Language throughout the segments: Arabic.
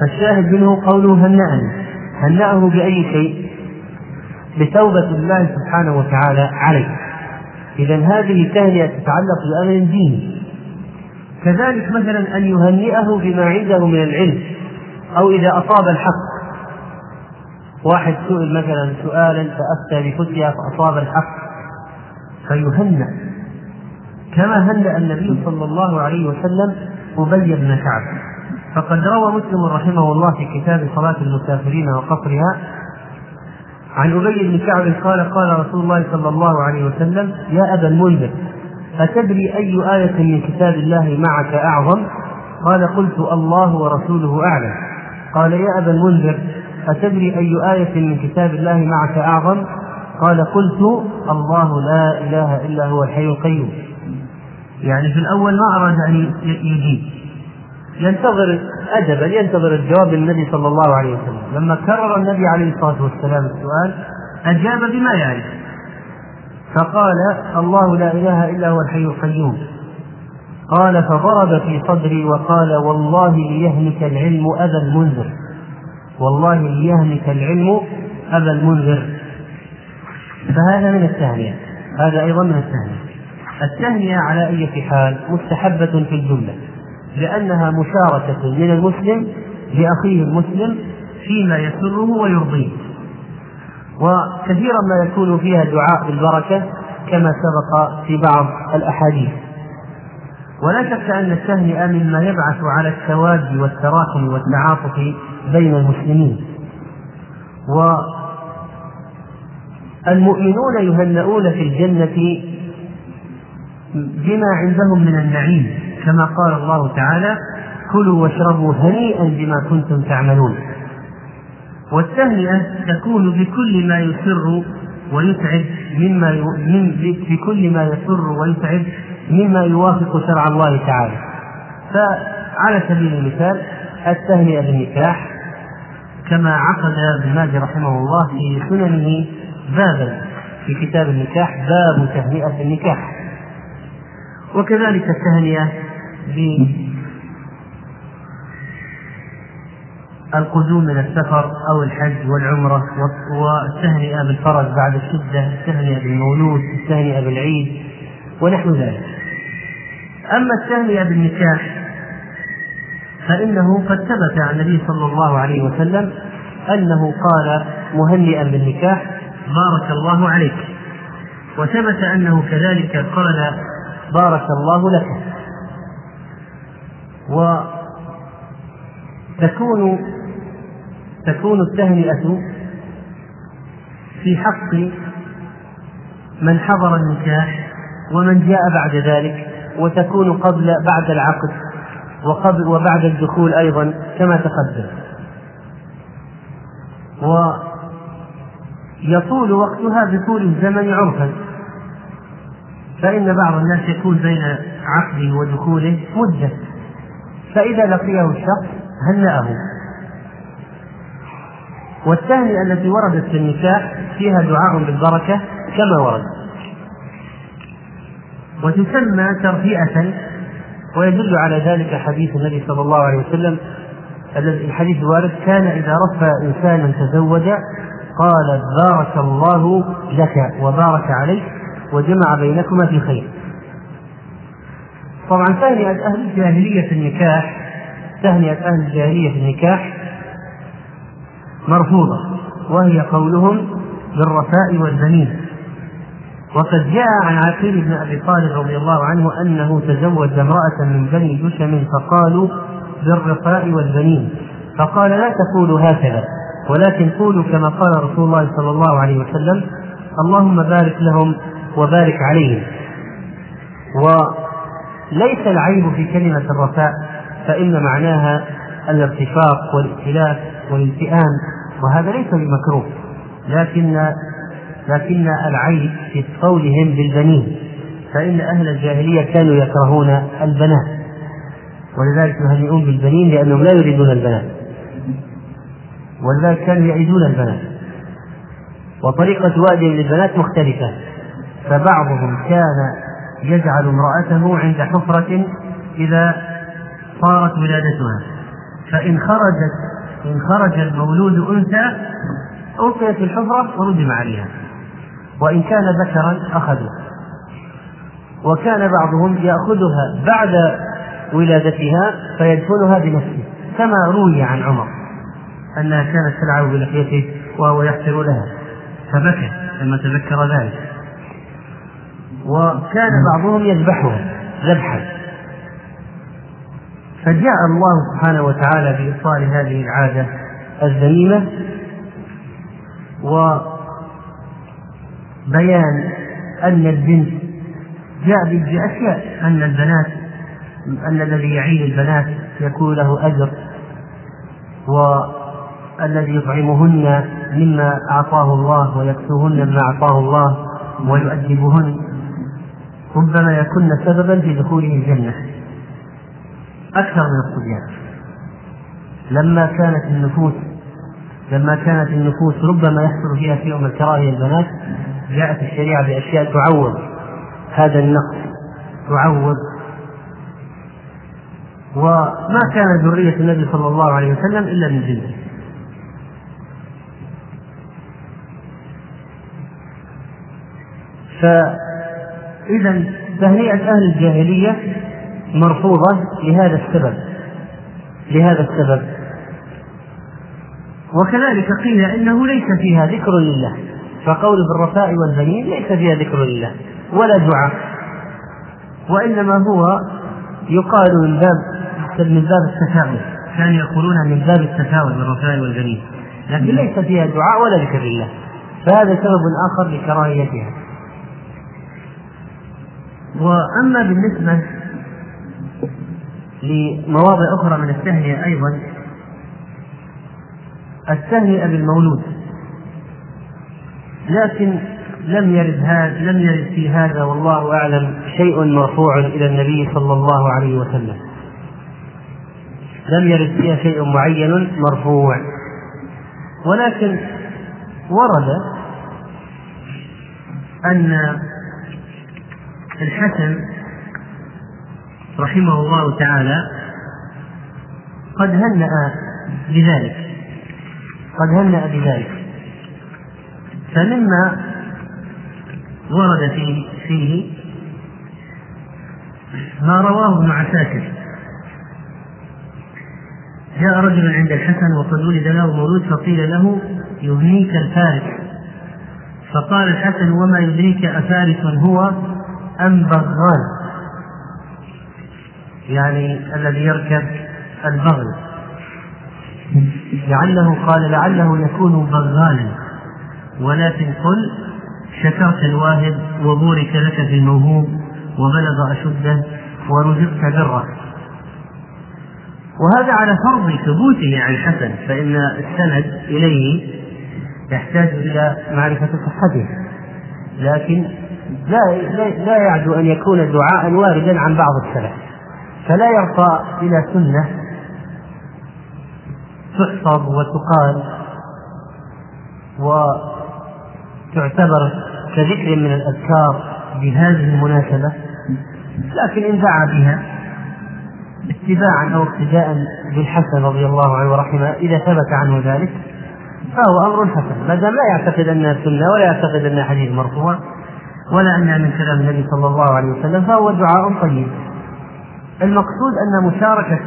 فالشاهد منه قوله هنأني. هنأه بأي شيء؟ بتوبة الله سبحانه وتعالى عليه. إذا هذه تهنئة تتعلق بأمر ديني. كذلك مثلا أن يهنئه بما عنده من العلم أو إذا أصاب الحق. واحد سئل مثلا سؤالا فأفتى بفتيا فأصاب الحق فيهنأ. كما هنأ النبي صلى الله عليه وسلم أبي بن كعب. فقد روى مسلم رحمه الله في كتاب صلاة المسافرين وقصرها عن أبي بن كعب قال قال رسول الله صلى الله عليه وسلم يا أبا المنذر أتدري أي آية من كتاب الله معك أعظم؟ قال قلت الله ورسوله أعلم قال يا أبا المنذر أتدري أي آية من كتاب الله معك أعظم؟ قال قلت الله لا إله إلا هو الحي القيوم يعني في الأول ما أراد أن يجيب ينتظر أدبا ينتظر الجواب النبي صلى الله عليه وسلم. لما كرر النبي عليه الصلاة والسلام السؤال أجاب بما يعرف. فقال الله لا إله إلا هو الحي القيوم. قال فضرب في صدري وقال والله ليهلك العلم أبا المنذر. والله ليهلك العلم أبا المنذر. فهذا من التهنئة. هذا أيضا من التهنئة. التهنئة على أي حال مستحبة في الجملة. لأنها مشاركة من المسلم لأخيه المسلم فيما يسره ويرضيه. وكثيرا ما يكون فيها دعاء بالبركة كما سبق في بعض الأحاديث. ولا شك أن التهنئة مما يبعث على التواد والتراحم والتعاطف بين المسلمين. والمؤمنون يهنؤون في الجنة بما عندهم من النعيم. كما قال الله تعالى كلوا واشربوا هنيئا بما كنتم تعملون. والتهنئة تكون بكل ما يسر ويتعب مما من بكل ما يسر ويتعب مما يوافق شرع الله تعالى. فعلى سبيل المثال التهنئة بالنكاح كما عقد ابن ماجه رحمه الله في سننه بابا في كتاب النكاح باب تهنئة النكاح. وكذلك التهنئة بالقدوم من السفر أو الحج والعمرة والتهنئة بالفرج بعد الشدة التهنئة بالمولود التهنئة بالعيد ونحو ذلك. أما التهنئة بالنكاح فإنه قد ثبت عن النبي صلى الله عليه وسلم أنه قال مهنئا بالنكاح بارك الله عليك. وثبت أنه كذلك قال بارك الله لك. وتكون تكون التهنئة في حق من حضر النكاح ومن جاء بعد ذلك وتكون قبل بعد العقد وقبل وبعد الدخول أيضا كما تقدم. ويطول وقتها بطول الزمن عرفا فإن بعض الناس يكون بين عقده ودخوله مدة. فإذا لقيه الشخص هنأه. والتهنئة التي وردت في النكاح فيها دعاء بالبركة كما ورد. وتسمى ترفئة ويدل على ذلك حديث النبي صلى الله عليه وسلم. الحديث الوارد كان إذا رفع إنسانا تزوج قال بارك الله لك وبارك عليك وجمع بينكما في خير. طبعا تهنئة أهل الجاهلية في النكاح تهنئة أهل الجاهلية في النكاح مرفوضة وهي قولهم بالرفاء والبنين. وقد جاء عن عقيل بن أبي طالب رضي الله عنه أنه تزوج امرأة من بني جشم فقالوا بالرفاء والبنين. فقال لا تقولوا هكذا ولكن قولوا كما قال رسول الله صلى الله عليه وسلم اللهم بارك لهم وبارك عليهم. وليس العيب في كلمة الرفاء فإن معناها الارتفاق والائتلاف والالتئام وهذا ليس بمكروه. لكن لكن العيب في قولهم بالبنين فإن أهل الجاهلية كانوا يكرهون البنات. ولذلك يهنئون بالبنين لأنهم لا يريدون البنات. ولذلك كانوا يعيدون البنات. وطريقة وادهم للبنات مختلفة. فبعضهم كان يجعل امرأته عند حفرة إذا صارت ولادتها. فإن خرجت إن خرج المولود أنثى ألقيت الحفرة وردم عليها. وإن كان ذكرا أخذوه وكان بعضهم يأخذها بعد ولادتها فيدفنها بنفسه كما روي عن عمر أنها كانت تلعب بلحيته وهو يحفر لها. فبكى لما تذكر ذلك. وكان بعضهم يذبحها ذبحا. فجاء الله سبحانه وتعالى بإبطال هذه العادة الذميمة وبيان أن البنت جاء بأشياء أن البنات أن الذي يعين البنات يكون له أجر والذي يطعمهن مما أعطاه الله ويكسوهن مما أعطاه الله ويؤدبهن. ربما يكن سببا في دخوله الجنة. أكثر من الصبيان. لما كانت النفوس لما كانت النفوس ربما يحصل فيها شيء من الكراهية البنات جاءت الشريعة بأشياء تعوض. هذا النقص تعوض. وما كان ذرية النبي صلى الله عليه وسلم إلا من جنده. فإذا تهنئة أهل الجاهلية مرفوضة لهذا السبب لهذا السبب. وكذلك قيل إنه ليس فيها ذكر لله فقول بالرفاء والبنين ليس فيها ذكر لله ولا دعاء. وإنما هو يقال من باب من باب التفاؤل كانوا يقولون من باب التفاؤل بالرفاء والبنين لكن ليس فيها دعاء ولا ذكر لله فهذا سبب آخر لكراهيتها. وأما بالنسبة لمواضع أخرى من التهنئة أيضا التهنئة بالمولود. لكن لم يرد هذا لم يرد في هذا والله أعلم شيء مرفوع إلى النبي صلى الله عليه وسلم. لم يرد فيها شيء معين مرفوع. ولكن ورد أن الحسن رحمه الله تعالى قد هنأ بذلك قد هنأ بذلك. فمما ورد فيه, فيه ما رواه ابن عساكر. جاء رجل عند الحسن وقد ولد له مولود فقيل له يهنيك الفارس. فقال الحسن وما يدريك أفارس هو؟ أم بغال يعني الذي يركب البغل. لعله قال لعله يكون بغالا. ولكن قل شكرت الواهب وبورك لك في الموهوب وبلغ أشده ورزقت بره. وهذا على فرض ثبوته عن الحسن فإن السند إليه يحتاج إلى معرفة صحته. لكن لا لا يعدو أن يكون دعاء واردا عن بعض السلف. فلا يرقى إلى سنة تحفظ وتقال وتعتبر كذكر من الأذكار بهذه المناسبة لكن إن دعا بها اتباعا أو اقتداء بالحسن رضي الله عنه ورحمه إذا ثبت عنه ذلك فهو أمر حسن. ما دام لا يعتقد أنها سنة ولا يعتقد أنها حديث مرفوع ولا أنها من كلام النبي صلى الله عليه وسلم فهو دعاء طيب. المقصود أن مشاركة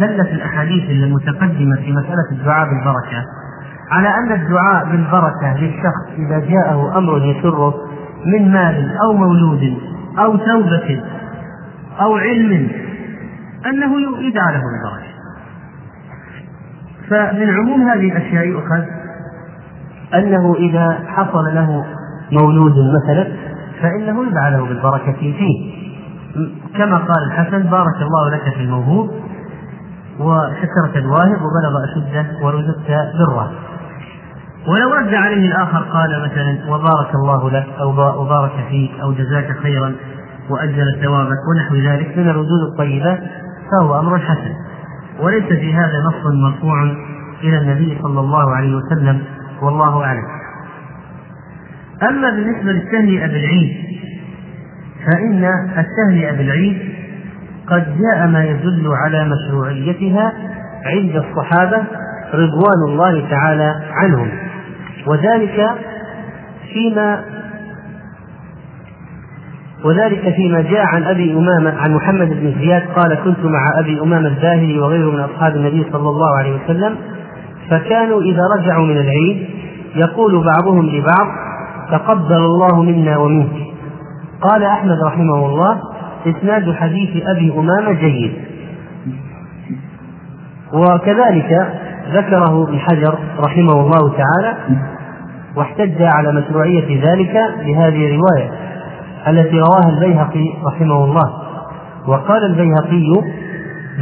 دلة الأحاديث المتقدمة في مسألة الدعاء بالبركة على أن الدعاء بالبركة للشخص إذا جاءه أمر يسره من مال أو مولود أو توبة أو علم أنه يدعى له بالبركة فمن عموم هذه الأشياء يؤخذ أنه إذا حصل له مولود مثلا فإنه يدعى له بالبركة فيه. كما قال الحسن بارك الله لك في الموهوب وشكرت الواهب وبلغ أشده ورزقت بره ولو رد عليه الآخر قال مثلا وبارك الله لك أو وبارك فيك أو جزاك خيرا وأجل ثوابك ونحو ذلك من الردود الطيبة فهو أمر حسن. وليس في هذا نص مرفوع إلى النبي صلى الله عليه وسلم والله أعلم. أما بالنسبة للتهنئة بالعيد فإن التهنئة بالعيد قد جاء ما يدل على مشروعيتها عند الصحابة رضوان الله تعالى عنهم. وذلك فيما وذلك فيما جاء عن أبي امامه عن محمد بن زياد قال كنت مع أبي أمامة الباهلي وغيره من أصحاب النبي صلى الله عليه وسلم فكانوا إذا رجعوا من العيد يقول بعضهم لبعض تقبل الله منا ومنك. قال أحمد رحمه الله إسناد حديث أبي أمامة جيد. وكذلك ذكره ابن حجر رحمه الله تعالى واحتج على مشروعية ذلك بهذه الرواية التي رواها البيهقي رحمه الله. وقال البيهقي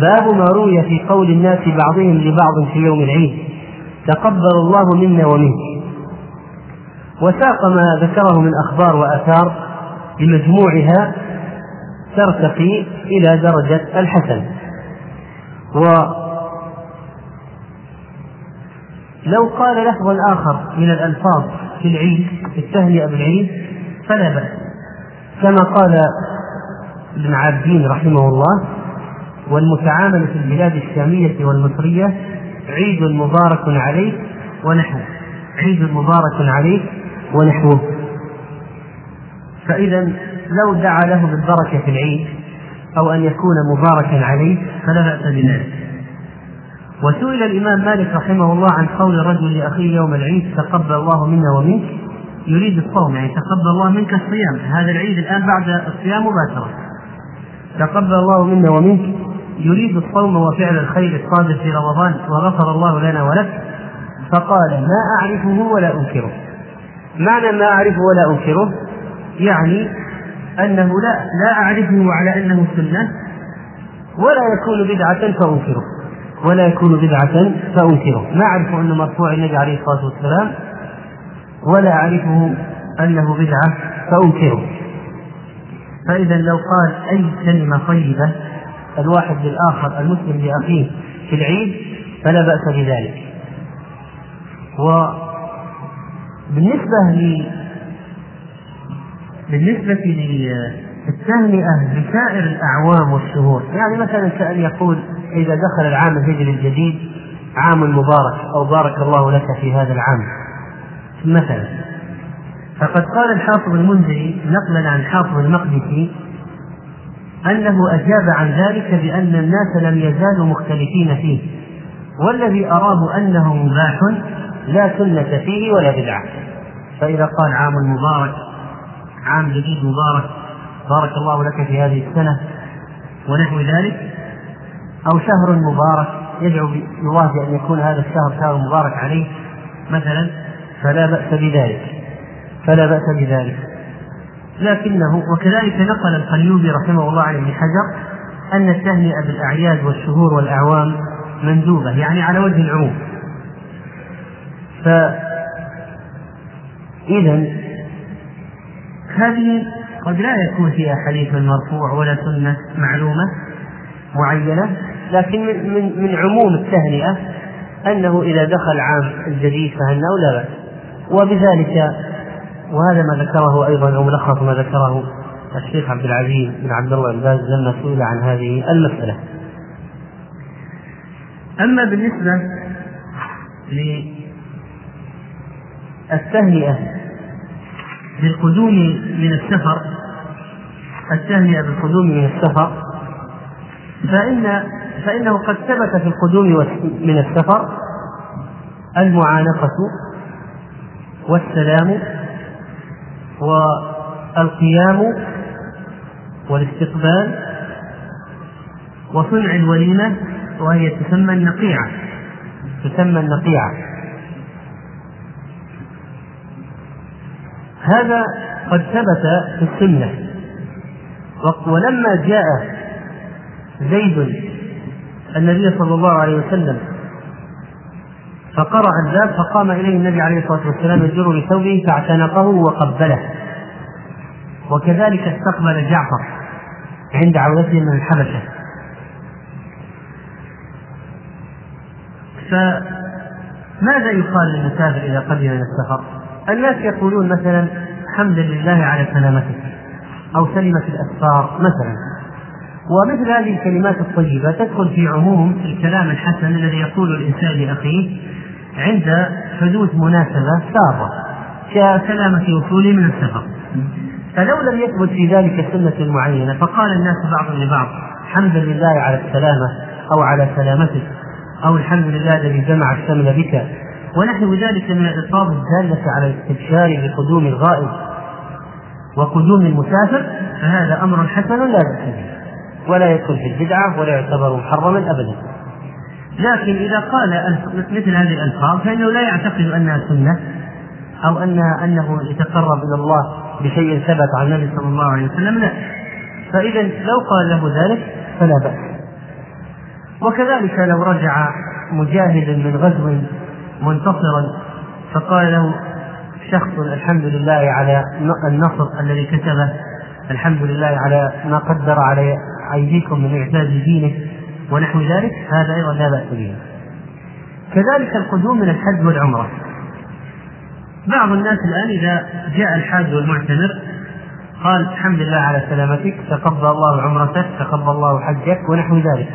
باب ما روي في قول الناس بعضهم لبعض في يوم العيد تقبل الله منا ومنك. وساق ما ذكره من أخبار وآثار بمجموعها ترتقي إلى درجة الحسن. و لو قال لفظا آخر من الألفاظ في العيد في التهنئة بالعيد فلا بأس. كما قال ابن عابدين رحمه الله والمتعامل في البلاد الشامية والمصرية عيد مبارك عليك ونحوه عيد مبارك عليك ونحوه فإذا لو دعا له بالبركة في العيد أو أن يكون مباركا عليه فلا بأس بذلك. وسئل الإمام مالك رحمه الله عن قول الرجل لأخيه يوم العيد تقبل الله منا ومنك؟ يريد الصوم يعني تقبل الله منك الصيام. هذا العيد الآن بعد الصيام مباشرة. تقبل الله منا ومنك؟ يريد الصوم وفعل الخير الصادر في رمضان وغفر الله لنا ولك؟ فقال ما أعرفه ولا أنكره. معنى ما أعرفه ولا أنكره يعني أنه لا لا أعرفه على أنه سنة ولا يكون بدعة فأنكره ولا يكون بدعة فأنكره. ما أعرف أنه مرفوع النبي عليه الصلاة والسلام ولا أعرفه أنه بدعة فأنكره. فإذا لو قال أي كلمة طيبة الواحد للآخر المسلم لأخيه في العيد فلا بأس بذلك. وبالنسبة ل بالنسبة للتهنئة بسائر الأعوام والشهور. يعني مثلا كأن يقول إذا دخل العام الهجري الجديد عام مبارك أو بارك الله لك في هذا العام. مثلا فقد قال الحافظ المنذري نقلا عن الحافظ المقدسي أنه أجاب عن ذلك بأن الناس لم يزالوا مختلفين فيه والذي أراه أنه مباح لا سنة فيه ولا بدعة. فإذا قال عام مبارك عام جديد مبارك بارك الله لك في هذه السنة ونحو ذلك أو شهر مبارك يدعو الله بأن يكون هذا الشهر شهر مبارك عليه مثلا فلا بأس بذلك. فلا بأس بذلك. لكنه وكذلك نقل القليوبي رحمه الله عن ابن حجر أن التهنئة بالأعياد والشهور والأعوام مندوبة يعني على وجه العموم. فإذا هذه قد لا يكون فيها حديث مرفوع ولا سنة معلومة معينة لكن من, من, من عموم التهنئة أنه إذا دخل عام الجديد فهنأه لا بأس. وبذلك وهذا ما ذكره أيضا أو ملخص ما ذكره الشيخ عبد العزيز بن عبد الله بن باز لما سئل عن هذه المسألة. أما بالنسبة للتهنئة بالقدوم من السفر التهنئة بالقدوم من السفر فإن فإنه قد ثبت في القدوم من السفر المعانقة والسلام والقيام والاستقبال وصنع الوليمة وهي تسمى النقيعة تسمى النقيعة. هذا قد ثبت في السنة. ولما جاء زيد النبي صلى الله عليه وسلم فقرع الباب فقام إليه النبي عليه الصلاة والسلام يجر بثوبه فاعتنقه وقبله. وكذلك استقبل جعفر عند عودته من الحبشة. فماذا يقال للمسافر إذا قدم من السفر؟ الناس يقولون مثلا حمدا لله على سلامتك أو سلمت الاسفار مثلا. ومثل هذه الكلمات الطيبة تدخل في عموم الكلام الحسن الذي يقول الإنسان لأخيه عند حدوث مناسبة سارة كسلامة وصوله من السفر فلو لم يثبت في ذلك سنة معينة فقال الناس بعضهم لبعض حمدا لله على السلامة أو على سلامتك أو الحمد لله الذي جمع الشمل بك ونحن ذلك من الألفاظ الدالة على الاستبشار بقدوم الغائب وقدوم المسافر فهذا أمر حسن لا بأس به. ولا يدخل في البدعة ولا يعتبر محرما أبدا. لكن إذا قال مثل هذه الألفاظ فإنه لا يعتقد أنها سنة أو أن أنه يتقرب إلى الله بشيء ثبت عن النبي صلى الله عليه وسلم لا. فإذا لو قال له ذلك فلا بأس. وكذلك لو رجع مجاهد من غزو منتصرا فقال له شخص الحمد لله على النصر الذي كتبه الحمد لله على ما قدر على أيديكم من إعزاز دينه ونحو ذلك هذا أيضا لا بأس به. كذلك القدوم من الحج والعمرة. بعض الناس الآن إذا جاء الحاج والمعتمر قال الحمد لله على سلامتك تقبل الله عمرتك تقبل الله حجك ونحو ذلك.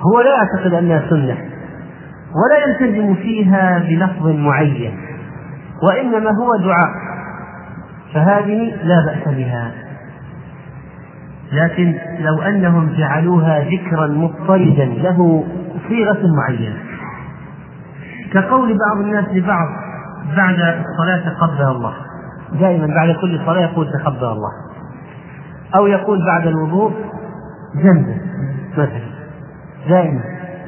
هو لا يعتقد أنها سنة. ولا يلتزم فيها بلفظ معين وإنما هو دعاء فهذه لا بأس بها. لكن لو أنهم جعلوها ذكرا مضطردا له صيغة معينة. كقول بعض الناس لبعض بعد الصلاة تقبل الله. دائما بعد كل صلاة يقول تقبل الله. أو يقول بعد الوضوء زمزم مثلا. دائما.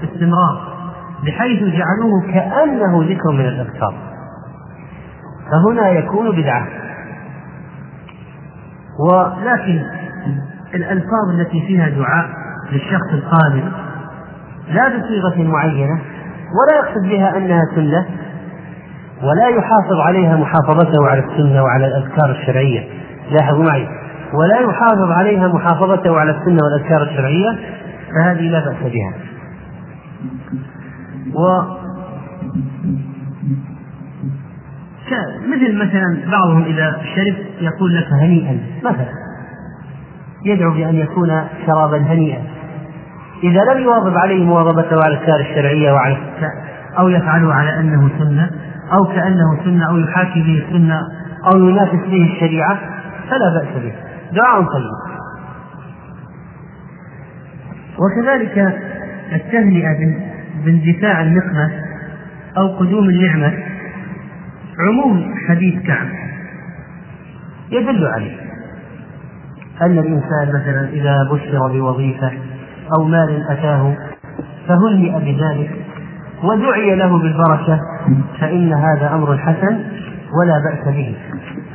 استمرار. بحيث جعلوه كأنه ذكر من الأذكار فهنا يكون بدعة. ولكن الألفاظ التي فيها دعاء للشخص القادم لا بصيغة معينة ولا يقصد بها أنها سنة ولا يحافظ عليها محافظته على السنة وعلى الأذكار الشرعية. لاحظوا معي. ولا يحافظ عليها محافظته على السنة والأذكار الشرعية فهذه لا بأس بها. و مثل مثلا بعضهم إذا شرب يقول لك هنيئا مثلا يدعو بأن يكون شرابا هنيئا. إذا لم يواظب عليه مواظبته على الأذكار الشرعية وعلى أو يفعله على أنه سنة أو كأنه سنة أو يحاكي به السنة أو ينافس به الشريعة فلا بأس به. دعاء طيب. وكذلك التهنئة باندفاع النقمة أو قدوم النعمة. عموم حديث كعب. يدل عليه أن الإنسان مثلا إذا بشر بوظيفة أو مال أتاه فهنئ بذلك ودعي له بالبركة فإن هذا أمر حسن ولا بأس به.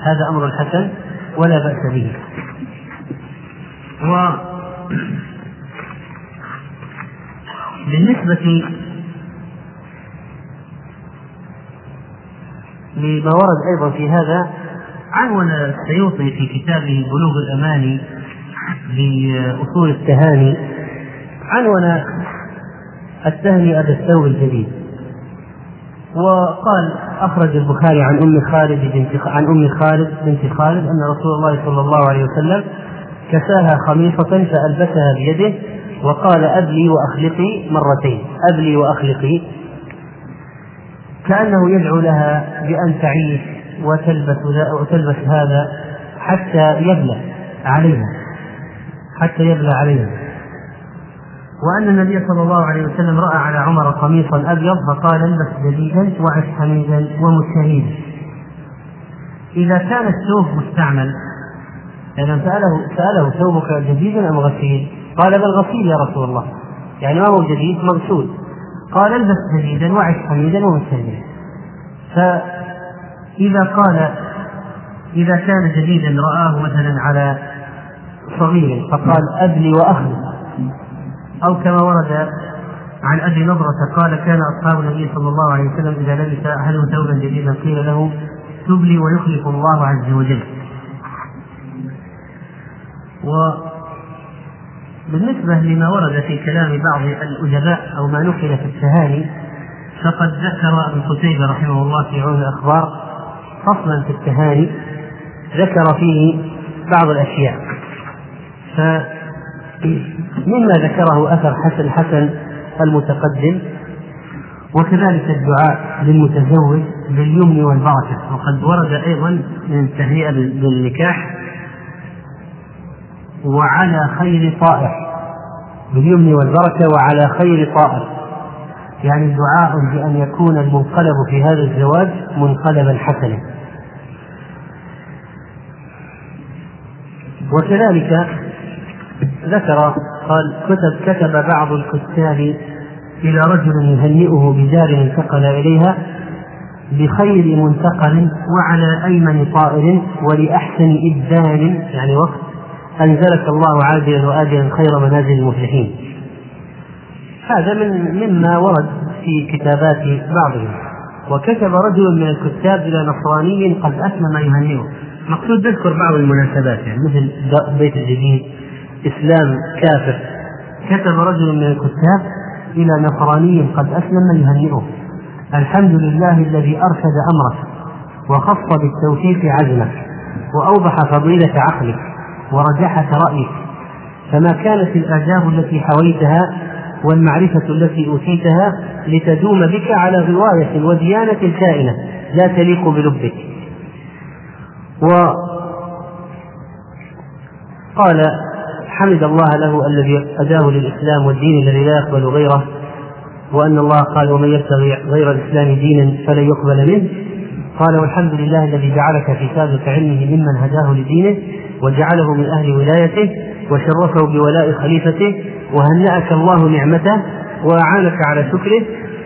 هذا أمر حسن ولا بأس به. و بالنسبة لما ورد أيضا في هذا عنون السيوطي في كتابه بلوغ الأماني لأصول التهاني. عنون التهنئة بالثوب الجديد. وقال أخرج البخاري عن أم خالد بنت عن أم خالد بنت خالد أن رسول الله صلى الله عليه وسلم كساها خميصة فألبسها بيده وقال أبلي وأخلقي مرتين. أبلي وأخلقي. كأنه يدعو لها بأن تعيش وتلبس وتلبس هذا حتى يبلى عليها. حتى يبلى عليها. وأن النبي صلى الله عليه وسلم رأى على عمر قميصا أبيض فقال البس جديدا وعش حميدا ومجتهدا. إذا كان الثوب مستعمل يعني سأله سأله ثوبك جديد أم غسيل؟ قال بل غسيل يا رسول الله. يعني ما هو جديد؟ مغسول. قال البس جديدا وعش حميدا ومجتهدا فإذا قال إذا كان جديدا رآه مثلا على صغير فقال أبلي وأخلي أو كما ورد عن أبي نضرة قال كان أصحاب النبي صلى الله عليه وسلم إذا لبس أحدهم ثوبا جديدا قيل له تبلي ويخلف الله عز وجل. وبالنسبة لما ورد في كلام بعض الأدباء أو ما نقل في التهاني فقد ذكر ابن قتيبة رحمه الله في عون الأخبار فصلا في التهاني ذكر فيه بعض الأشياء. مما ذكره أثر حسن حسن المتقدم وكذلك الدعاء للمتزوج باليمن والبركة. وقد ورد أيضا من التهيئة بالنكاح وعلى خير طائر باليمن والبركة وعلى خير طائر. يعني دعاء بأن يكون المنقلب في هذا الزواج منقلبا حسنا. وكذلك ذكر قال كتب كتب بعض الكتاب إلى رجل يهنئه بدار انتقل إليها بخير منتقل وعلى أيمن طائر ولأحسن إبدال يعني وقت أنزلك الله عاجلا وآجلا خير منازل المفلحين. هذا من مما ورد في كتابات بعضهم. وكتب رجل من الكتاب إلى نصراني قد أسلم يهنئه. مقصود نذكر بعض المناسبات يعني مثل بيت الجديد إسلام كافر. كتب رجل من الكتاب إلى نصراني قد أسلم يهنئه. الحمد لله الذي أرشد أمرك وخص بالتوفيق عزمك وأوضح فضيلة عقلك. ورجحة رأيك فما كانت الآداب التي حويتها والمعرفة التي أوتيتها لتدوم بك على غواية وديانة كائنة لا تليق بلبك. وقال حمد الله له الذي أداه للإسلام والدين الذي لا يقبل غيره وأن الله قال ومن يبتغي غير الإسلام دينا فلن يقبل منه قال والحمد لله الذي جعلك في سابق علمه ممن هداه لدينه وجعله من أهل ولايته وشرفه بولاء خليفته وهنأك الله نعمته وأعانك على شكره.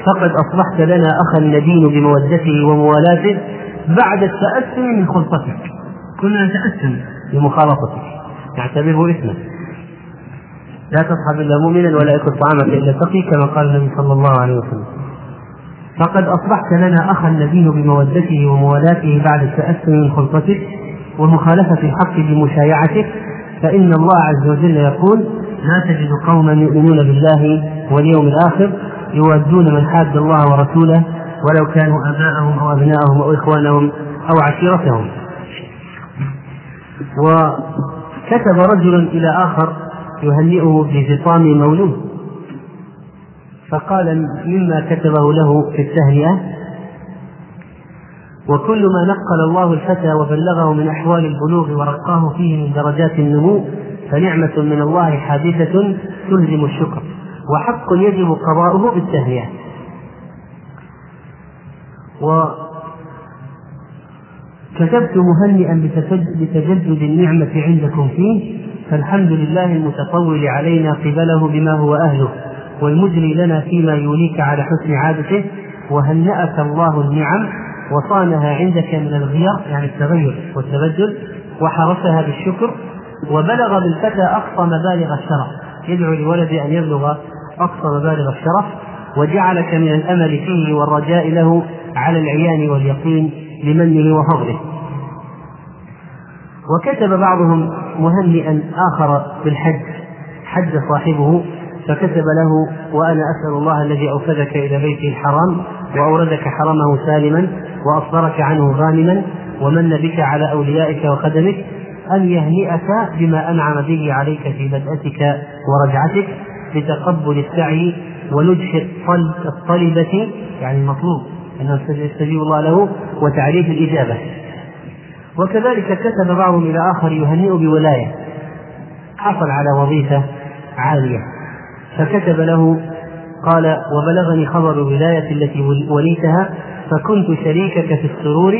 فقد أصبحت لنا أخا ندين بمودته وموالاته بعد التأسم من خلطتك. كنا نتأسم بمخالطتك. نعتبره إثما. لا تصحب إلا مؤمنا ولا يكن طعامك إلا تقي كما قال النبي صلى الله عليه وسلم. فقد أصبحت لنا أخا ندين بمودته وموالاته بعد التاسم من خلطتك. ومخالفه الحق بمشايعتك فإن الله عز وجل يقول لا تجد قوما يؤمنون بالله واليوم الآخر يودون من حاد الله ورسوله ولو كانوا آباءهم أو أبناءهم أو إخوانهم أو عشيرتهم. وكتب رجل إلى آخر يهنئه بفطام مولود فقال مما كتبه له في التهنئة وكل ما نقل الله الفتى وبلغه من أحوال البلوغ ورقاه فيه من درجات النمو فنعمة من الله حادثة تلزم الشكر وحق يجب قضاؤه بالتهنئة. وكتبت مهنئا بتجدد النعمة عندكم فيه فالحمد لله المتطول علينا قبله بما هو أهله والمجري لنا فيما يوليك على حسن عادته وهنأك الله النعم وصانها عندك من الغير يعني التغير والتبدل وحرسها بالشكر وبلغ بالفتى أقصى مبالغ الشرف. يدعو لولد أن يبلغ أقصى مبالغ الشرف وجعلك من الأمل فيه والرجاء له على العيان واليقين لمنه وفضله. وكتب بعضهم مهنئا آخر بالحج حج صاحبه فكتب له وأنا أسأل الله الذي أوفدك إلى بيته الحرام وأوردك حرمه سالما وأصبرك عنه غانما ومن بك على أوليائك وخدمك أن يهنئك بما أنعم به عليك في بدأتك ورجعتك بتقبل السعي ونجح الطلبة يعني المطلوب أن يستجيب الله له وتعريف الإجابة. وكذلك كتب بعضهم إلى آخر يهنئ بولاية حصل على وظيفة عالية. فكتب له قال وبلغني خبر الولاية التي وليتها فكنت شريكك في السرور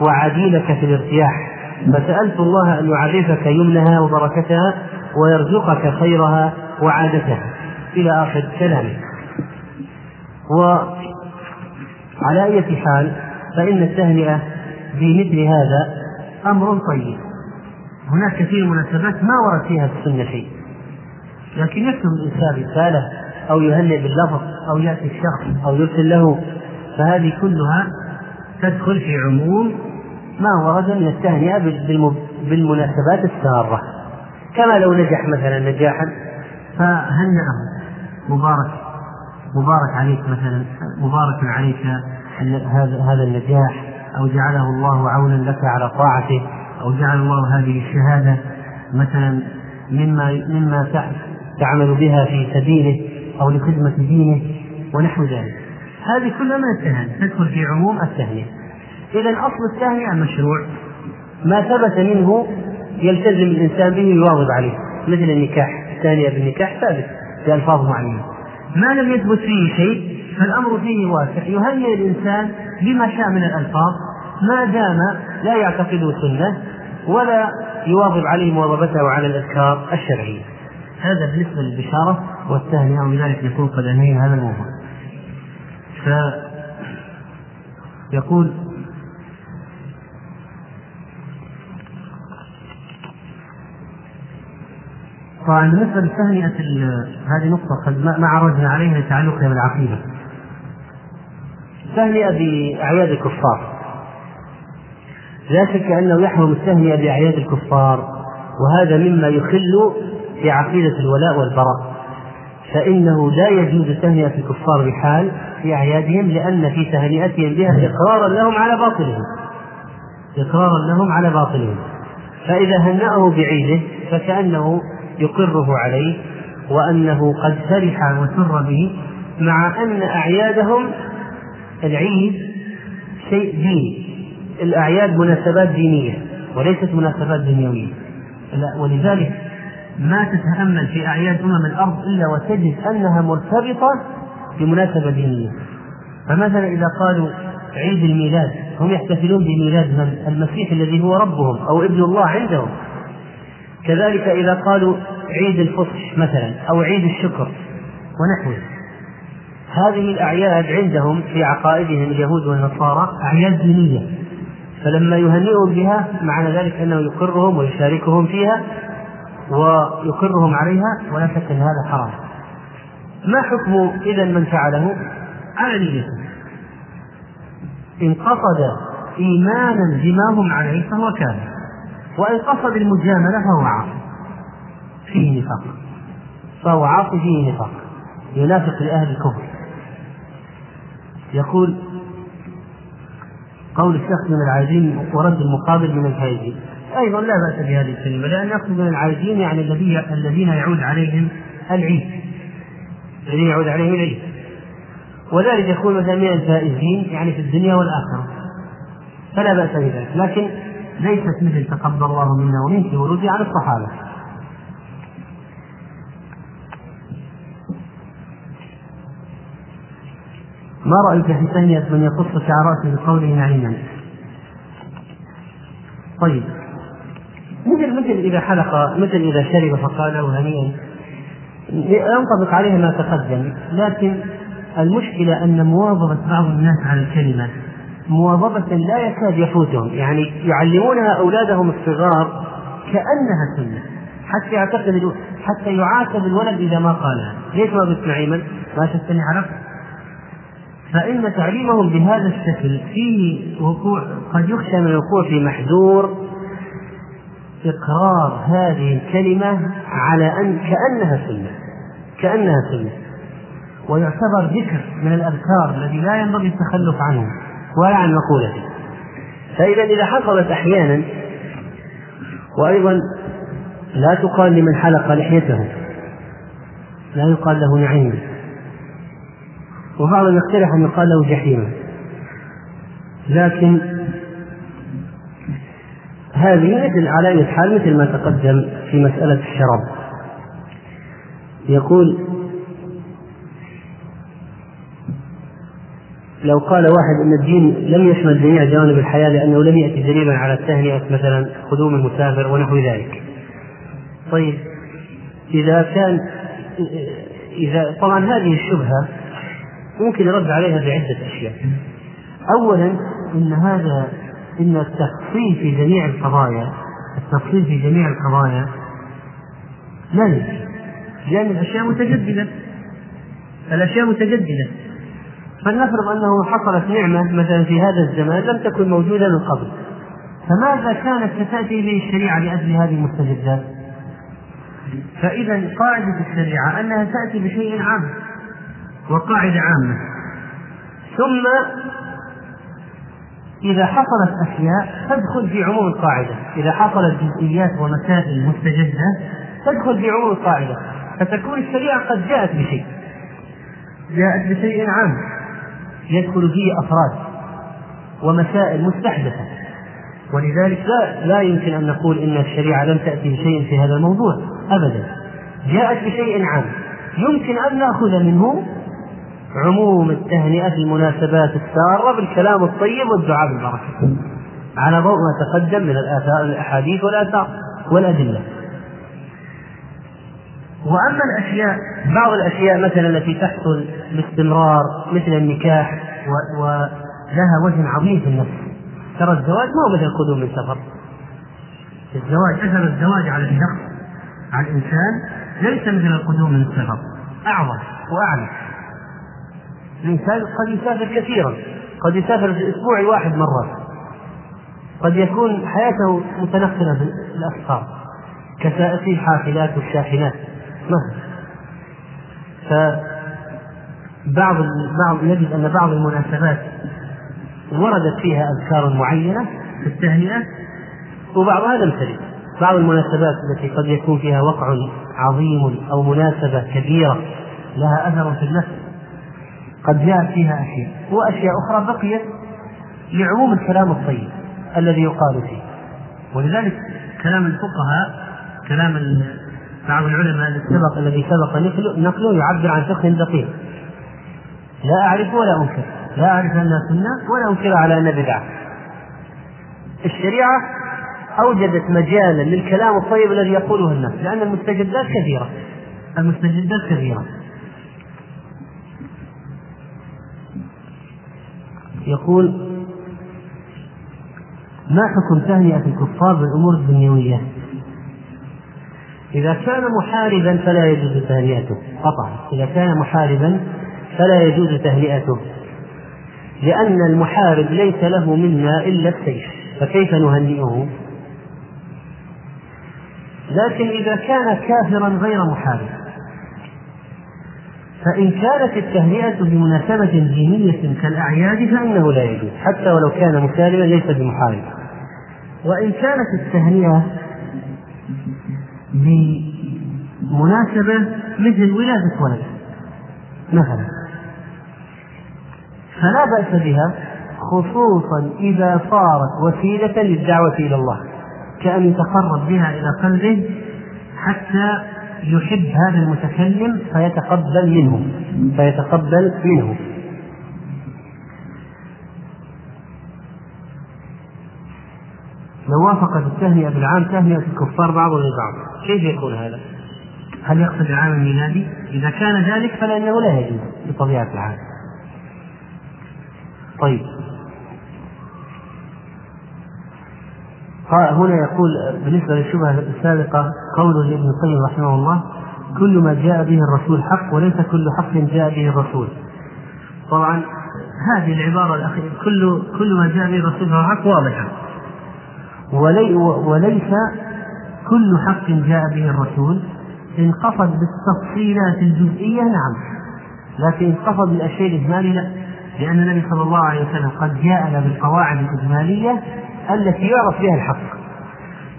وعديلك في الارتياح. فسألت الله أن يعرفك يمنها وبركتها ويرزقك خيرها وعادتها. إلى آخر كلامه. وعلى أية حال فإن التهنئة بمثل هذا أمر طيب. هناك كثير من المناسبات ما ورد فيها في السنة شيء. لكن يكتب الإنسان رسالة أو يهنئ باللفظ أو يأتي الشخص أو يرسل له فهذه كلها تدخل في عموم ما ورد من التهنئة بالمناسبات السارة. كما لو نجح مثلا نجاحا فهنأه. مبارك مبارك عليك مثلا مبارك عليك هذا هذا النجاح أو جعله الله عونا لك على طاعته أو جعل الله هذه الشهادة مثلا مما مما يعمل بها في سبيله أو لخدمة دينه ونحو ذلك. هذه كلها من التهاني تدخل في عموم التهنئة إذا أصل التهنئة مشروع ما ثبت منه يلتزم الإنسان به يواظب عليه مثل النكاح. الثانية بالنكاح ثابت بألفاظ معينة. ما لم يثبت فيه شيء فالأمر فيه واسع. يهنئ الإنسان بما شاء من الألفاظ. ما دام لا يعتقد سنة ولا يواظب عليه مواظبته على الأذكار الشرعية. هذا بالنسبة للبشارة والتهنئة وبذلك نكون قد أنهينا هذا الموضوع فيقول طبعا بالنسبة للتهنئة هذه نقطة قد ما عرجنا عليها لتعلقها بالعقيدة. التهنئة بأعياد الكفار. لا شك أنه يحرم التهنئة بأعياد الكفار وهذا مما يخل بعقيدة الولاء والبراء. فإنه لا يجوز تهنئة الكفار بحال في أعيادهم لأن في تهنئتهم بها إقرارا لهم على باطلهم. إقرارا لهم على باطلهم. فإذا هنأه بعيده فكأنه يقره عليه وأنه قد فرح وسر به مع أن أعيادهم العيد شيء ديني الأعياد مناسبات دينية وليست مناسبات دنيوية ولذلك ما تتأمل في أعياد أمم الأرض إلا وتجد أنها مرتبطة بمناسبة دينية. فمثلا إذا قالوا عيد الميلاد هم يحتفلون بميلاد من؟ المسيح الذي هو ربهم أو ابن الله عندهم. كذلك إذا قالوا عيد الفصح مثلا أو عيد الشكر ونحوه. هذه الأعياد عندهم في عقائدهم اليهود والنصارى أعياد دينية. فلما يهنئهم بها معنى ذلك أنه يقرهم ويشاركهم فيها ويقرهم عليها ولا شك أن هذا حرام. ما حكم إذا من فعله؟ على نيته إن قصد إيمانا بما هم عليه فهو كافر. وإن قصد المجاملة فهو عاصي. فيه نفاق. فهو عاصي فيه نفاق. ينافق لأهل الكفر. يقول قول الشخص من العايدين ورد المقابل من الفائزين. أيضا لا بأس بهذه الكلمة لأن يقصد من العايدين يعني الذين يعود عليهم العيد. الذين يعود عليهم العيد. وذلك يكون مثلا من الفائزين يعني في الدنيا والآخرة. فلا بأس بذلك. لكن ليست مثل تقبل الله منا ومنك ورودي عن الصحابة. ما رأيك في تهنئة من يقص شعراته بقوله نعيما؟ طيب. مثل مثل إذا حلق مثل إذا شرب فقال هنيئا ينطبق عليه ما تقدم لكن المشكلة أن مواظبة بعض الناس على الكلمة مواظبة لا يكاد يفوتهم يعني يعلمونها أولادهم الصغار كأنها سنة حتى يعتقد حتى يعاتب الولد إذا ما قالها ليش ما قلت نعيما؟ ما شفتني عرفت؟ فإن تعليمهم بهذا الشكل فيه وقوع قد يخشى من الوقوع في محذور إقرار هذه الكلمة على أن كأنها سنة. كأنها سنة. ويعتبر ذكر من الأذكار الذي لا ينبغي التخلف عنه ولا عن مقولته. فإذا إذا حصلت أحيانا وأيضا لا تقال لمن حلق لحيته. لا يقال له نعيم. وبعضهم يقترح أن يقال له جحيما لكن هذه مثل أي حال مثل ما تقدم في مسألة الشراب يقول لو قال واحد أن الدين لم يشمل جميع جوانب الحياة لأنه لم يأتي دليلا على التهنئة مثلا قدوم المسافر ونحو ذلك. طيب إذا كان إذا طبعا هذه الشبهة ممكن يرد عليها بعدة أشياء. اولا إن هذا إن التفصيل في جميع القضايا التفصيل في جميع القضايا لا يمكن. لأن الأشياء متجددة. الأشياء متجددة. فلنفرض أنه حصلت نعمة مثلا في هذا الزمان لم تكن موجودة من قبل. فماذا كانت ستأتي به الشريعة لأجل هذه المستجدات؟ فإذا قاعدة الشريعة أنها تأتي بشيء عام وقاعدة عامة. ثم إذا حصلت أشياء تدخل في عموم القاعدة، إذا حصلت جزئيات ومسائل مستجدة تدخل في عموم القاعدة، فتكون الشريعة قد جاءت بشيء. جاءت بشيء عام يدخل فيه أفراد ومسائل مستحدثة. ولذلك لا لا يمكن أن نقول إن الشريعة لم تأتي بشيء في هذا الموضوع أبدا. جاءت بشيء عام. يمكن أن نأخذ منه عموم التهنئة في المناسبات السارة بالكلام الطيب والدعاء بالبركة. على ضوء ما تقدم من الآثار الأحاديث والآثار والأدلة. وأما الأشياء بعض الأشياء مثلا التي تحصل باستمرار مثل النكاح ولها وزن عظيم في النفس. ترى الزواج ما هو مثل القدوم من سفر. الزواج أثر الزواج على الشخص على الإنسان ليس مثل القدوم من السفر. أعظم وأعلى. الإنسان قد يسافر كثيرا. قد يسافر في الأسبوع الواحد مرة. قد يكون حياته متنقلة في الأسفار كسائقي الحافلات والشاحنات. مثلا فبعض بعض نجد أن بعض المناسبات وردت فيها أذكار معينة في التهنئة وبعضها لم ترد. بعض المناسبات التي قد يكون فيها وقع عظيم أو مناسبة كبيرة لها أثر في النفس قد جاءت فيها أشياء وأشياء أخرى بقيت لعموم الكلام الطيب الذي يقال فيه. ولذلك كلام الفقهاء كلام بعض العلماء السبق الذي سبق نقله يعبر عن فقه دقيق. لا أعرف ولا أنكر لا أعرف أنها سنة ولا أنكر على أنها بدعة. الشريعة أوجدت مجالا للكلام الطيب الذي يقوله الناس لأن المستجدات كثيرة. المستجدات كثيرة. يقول ما حكم تهنئة الكفار بالأمور الدنيوية؟ إذا كان محاربا فلا يجوز تهنئته قطعا إذا كان محاربا فلا يجوز تهنئته لأن المحارب ليس له منا إلا السيف فكيف نهنئه؟ لكن إذا كان كافرا غير محارب فإن كانت التهنئة بمناسبة دينية كالأعياد فإنه لا يجوز حتى ولو كان مسالما ليس بمحارب. وإن كانت التهنئة بمناسبة مثل ولادة ولد مثلا فلا بأس بها خصوصا إذا صارت وسيلة للدعوة إلى الله كأن يتقرب بها إلى قلبه حتى يحب هذا المتكلم فيتقبل منه فيتقبل منه لو وافقت التهنئة بالعام تهنئة الكفار بعضهم لبعض كيف يكون هذا؟ هل يقصد العام الميلادي؟ إذا كان ذلك فلأنه لا يجوز بطبيعة الحال. طيب هنا يقول بالنسبة للشبهة السابقة قوله لابن القيم رحمه الله كل ما جاء به الرسول حق وليس كل حق جاء به الرسول. طبعا هذه العبارة الأخيرة كل كل ما جاء به الرسول فهو حق واضحة. ولي وليس كل حق جاء به الرسول إن قصد بالتفصيلات الجزئية نعم لكن إن قصد بالأشياء الإجمالية لا لأن النبي صلى الله عليه وسلم قد جاءنا بالقواعد الإجمالية التي يعرف بها الحق.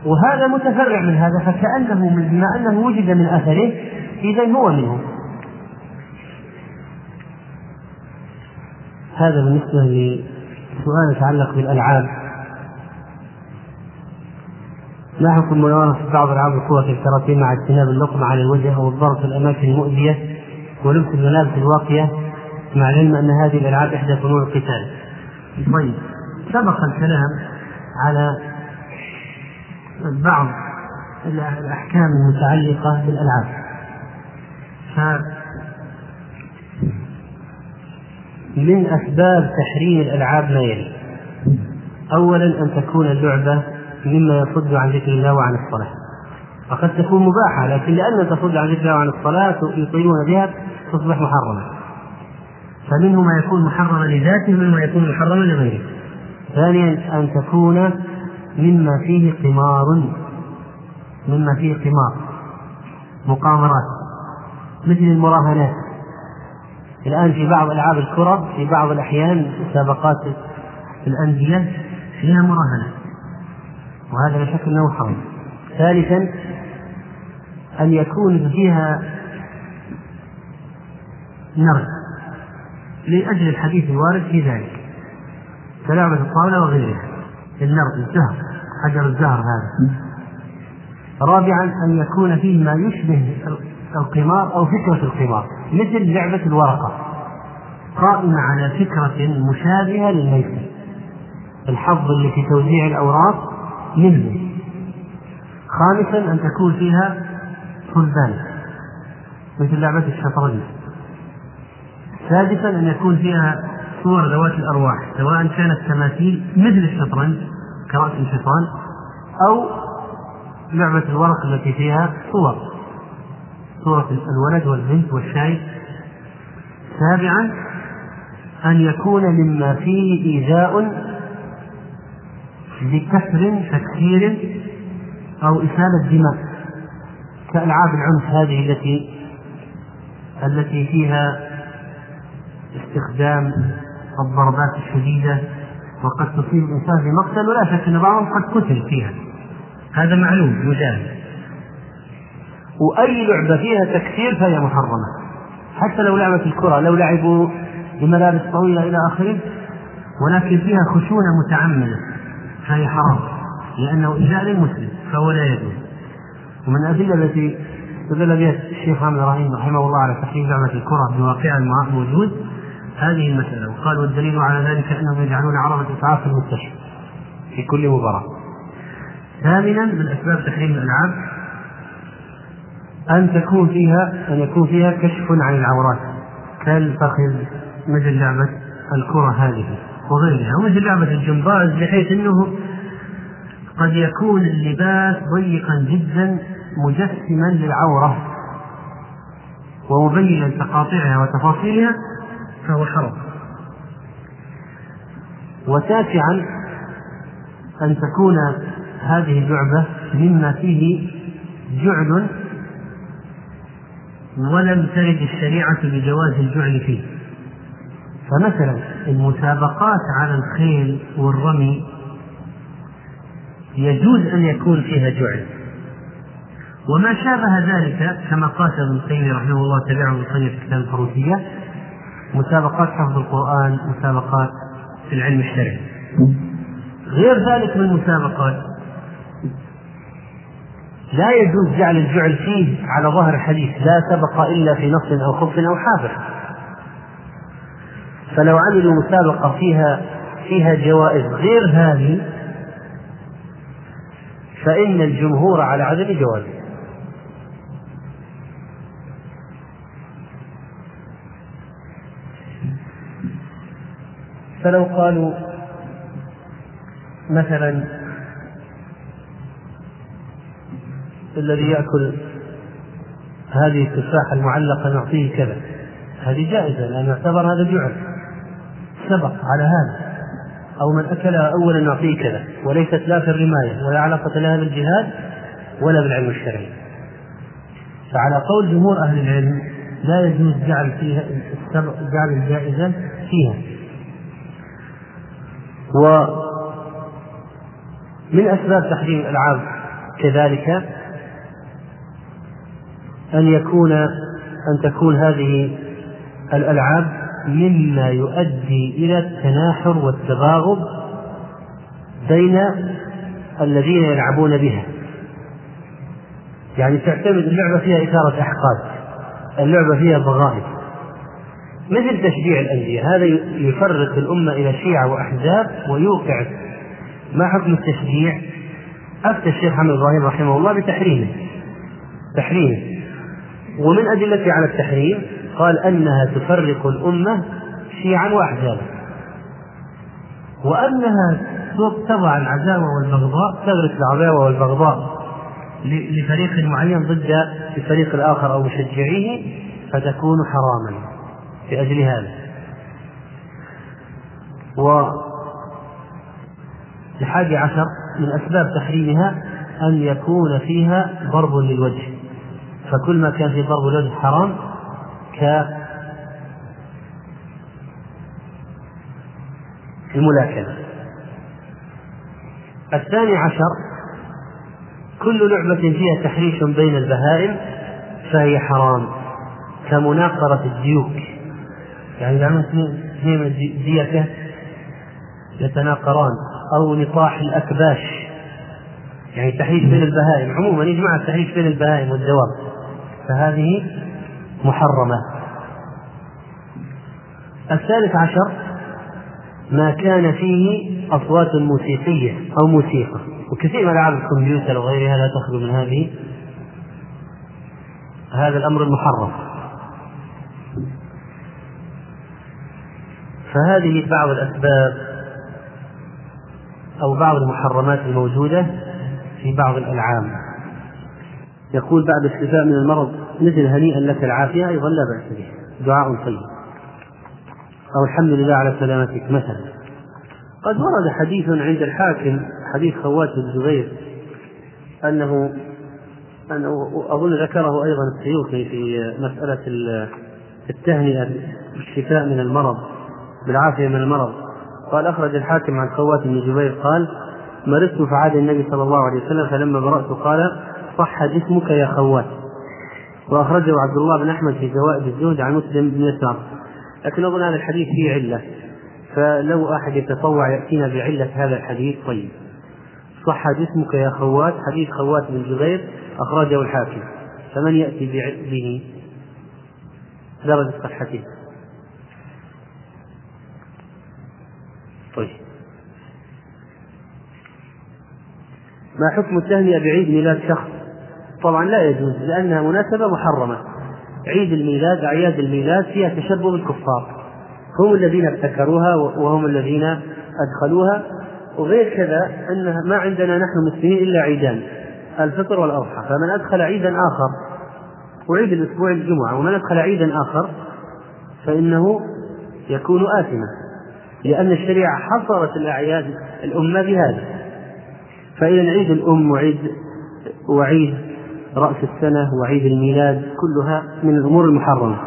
وهذا متفرع من هذا فكأنه بما أنه وجد من أثره إذا هو منه. هذا بالنسبة لسؤال يتعلق بالألعاب. ما حكم ممارسة بعض ألعاب القوة كالكاراتيه مع اجتناب اللقمة على الوجه أو الضرب في الأماكن المؤذية ولبس الملابس الواقية مع العلم أن هذه الألعاب إحدى فنون القتال. طيب سبق الكلام على بعض الأحكام المتعلقة بالألعاب. من أسباب تحريم الألعاب ما يلي. أولا أن تكون اللعبة مما يصد عن ذكر الله وعن الصلاة وقد تكون مباحة لكن لأن تصد عن ذكر الله وعن الصلاة يطيلون بها تصبح محرمة فمنه ما يكون محرما لذاته ومنه ما يكون محرما لغيره ثانيا أن تكون مما فيه قمار مما فيه قمار مقامرات مثل المراهنات. الآن في بعض ألعاب الكرة في بعض الأحيان مسابقات الأندية فيها مراهنات وهذا لا شك أنه حرام. ثالثا أن يكون فيها نرد لأجل الحديث الوارد في ذلك. كلعبة الطاولة وغيرها النرد الزهر حجر الزهر هذا. رابعا أن يكون فيه ما يشبه القمار أو فكرة القمار مثل لعبة الورقة. قائمة على فكرة مشابهة للميسر الحظ اللي في توزيع الأوراق منه خامسا أن تكون فيها صلبان مثل لعبة الشطرنج. سادسا أن يكون فيها صور ذوات الأرواح سواء كانت تماثيل مثل الشطرنج كرأس الشيطان أو لعبة الورق التي فيها صور. صورة الولد والبنت والشاي. سابعا أن يكون مما فيه إيذاء بكسر تكسير أو إسالة دماء. كألعاب العنف هذه التي التي فيها استخدام الضربات الشديدة وقد تصيب الإنسان بمقتل ولا شك أن بعضهم قد قتل فيها. هذا معلوم مجاهد. وأي لعبة فيها تكسير فهي محرمة. حتى لو لعبة الكرة لو لعبوا بملابس طويلة إلى آخره ولكن فيها خشونة متعمدة فهي حرام لأنه إيذاء للمسلم فهو لا يجوز ومن الأدلة التي استدل بها الشيخ محمد إبراهيم رحمه الله على تحريم لعبة الكرة بواقعها الموجود هذه المسألة وقال والدليل على ذلك أنهم يجعلون عرض إسعاف في المستشفى في كل مباراة. ثامنا من أسباب تحريم الألعاب أن تكون فيها أن يكون فيها كشف عن العورات كالفخذ مثل لعبة الكرة هذه وغيرها ومثل لعبة الجمباز بحيث أنه قد يكون اللباس ضيقا جدا مجسما للعورة ومبينا تقاطعها وتفاصيلها فهو حرام وتاسعا أن تكون هذه اللعبة مما فيه جعل ولم ترد الشريعة بجواز الجعل فيه. فمثلا المسابقات على الخيل والرمي يجوز أن يكون فيها جعل. وما شابه ذلك كما قال ابن القيم رحمه الله تبعه في كتاب الفروسية مسابقات حفظ القرآن مسابقات في العلم الشرعي. غير ذلك من المسابقات لا يجوز جعل الجعل فيه على ظهر الحديث لا سبق إلا في نص أو خف أو حافر فلو عملوا مسابقة فيها فيها جوائز غير هذه فإن الجمهور على عدم جوازه. فلو قالوا مثلا الذي يأكل هذه التفاحة المعلقة نعطيه كذا. هذه جائزة لأن يعتبر هذا جعل. سبق على هذا. أو من أكلها أولا نعطيه كذا. وليست لا في الرماية ولا علاقة لها بالجهاد ولا بالعلم الشرعي. فعلى قول جمهور أهل العلم لا يجوز جعل فيها جعل الجائزة فيها. ومن أسباب تحريم الألعاب كذلك أن يكون أن تكون هذه الألعاب مما يؤدي إلى التناحر والتباغض بين الذين يلعبون بها. يعني تعتمد اللعبة فيها إثارة أحقاد اللعبة فيها بغائض مثل تشجيع الأندية؟ هذا يفرق الأمة إلى شيعة وأحزاب ويوقع ما حكم التشجيع؟ أفتى الشيخ محمد إبراهيم رحمه الله بتحريمه. تحريمه. ومن أدلته على التحريم قال أنها تفرق الأمة شيعا وأحزابا. وأنها تضع العداوة والبغضاء تغرس العداوة والبغضاء لفريق معين ضد الفريق الآخر أو مشجعيه فتكون حراما. لأجل هذا. والحادي عشر من أسباب تحريمها أن يكون فيها ضرب للوجه. فكل ما كان فيه ضرب الوجه حرام كالملاكمة الثاني عشر كل لعبة فيها تحريش بين البهائم فهي حرام كمناقرة الديوك. يعني إذا عملت اثنين ديكة يتناقران. أو نطاح الأكباش. يعني تحريش بين البهائم. عموما يجمع التحريش بين البهائم والدواب. فهذه محرمة. الثالث عشر ما كان فيه أصوات موسيقية أو موسيقى. وكثير من ألعاب الكمبيوتر وغيرها لا تخلو من هذه هذا الأمر المحرم. فهذه بعض الأسباب أو بعض المحرمات الموجودة في بعض الألعاب يقول بعد الشفاء من المرض مثل هنيئا لك العافية أيضا لا بأس به. دعاء طيب. أو الحمد لله على سلامتك مثلا. قد ورد حديث عند الحاكم حديث خوات بن زبير أنه أنه أظن ذكره أيضا السيوطي في مسألة التهنئة بالشفاء من المرض. بالعافية من المرض. قال أخرج الحاكم عن خوات بن جبير قال مرضت فعاد النبي صلى الله عليه وسلم فلما برأت قال صح جسمك يا خوات. وأخرجه عبد الله بن أحمد في زوائد الزهد عن مسلم بن يسار. لكن أظن هذا الحديث فيه علة. فلو أحد يتطوع يأتينا بعلة هذا الحديث طيب. صح جسمك يا خوات حديث خوات بن جبير أخرجه الحاكم. فمن يأتي به؟ درجة صحته. طيب. ما حكم التهنئة بعيد ميلاد شخص؟ طبعا لا يجوز لأنها مناسبة محرمة. عيد الميلاد أعياد الميلاد فيها تشبه بالكفار هم الذين ابتكروها وهم الذين أدخلوها وغير كذا أنها ما عندنا نحن مسلمين إلا عيدان الفطر والأضحى. فمن أدخل عيدا آخر وعيد الأسبوع الجمعة ومن أدخل عيدا آخر فإنه يكون آثما. لأن الشريعة حصرت الأعياد الأمة بهذا. فإذا عيد الأم وعيد وعيد رأس السنة وعيد الميلاد كلها من الأمور المحرمة.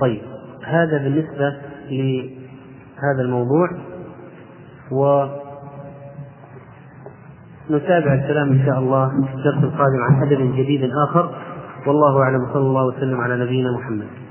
طيب هذا بالنسبة لهذا الموضوع ونتابع الكلام إن شاء الله في الدرس القادم عن أدب جديد آخر. والله أعلم. صلى الله وسلم على نبينا محمد.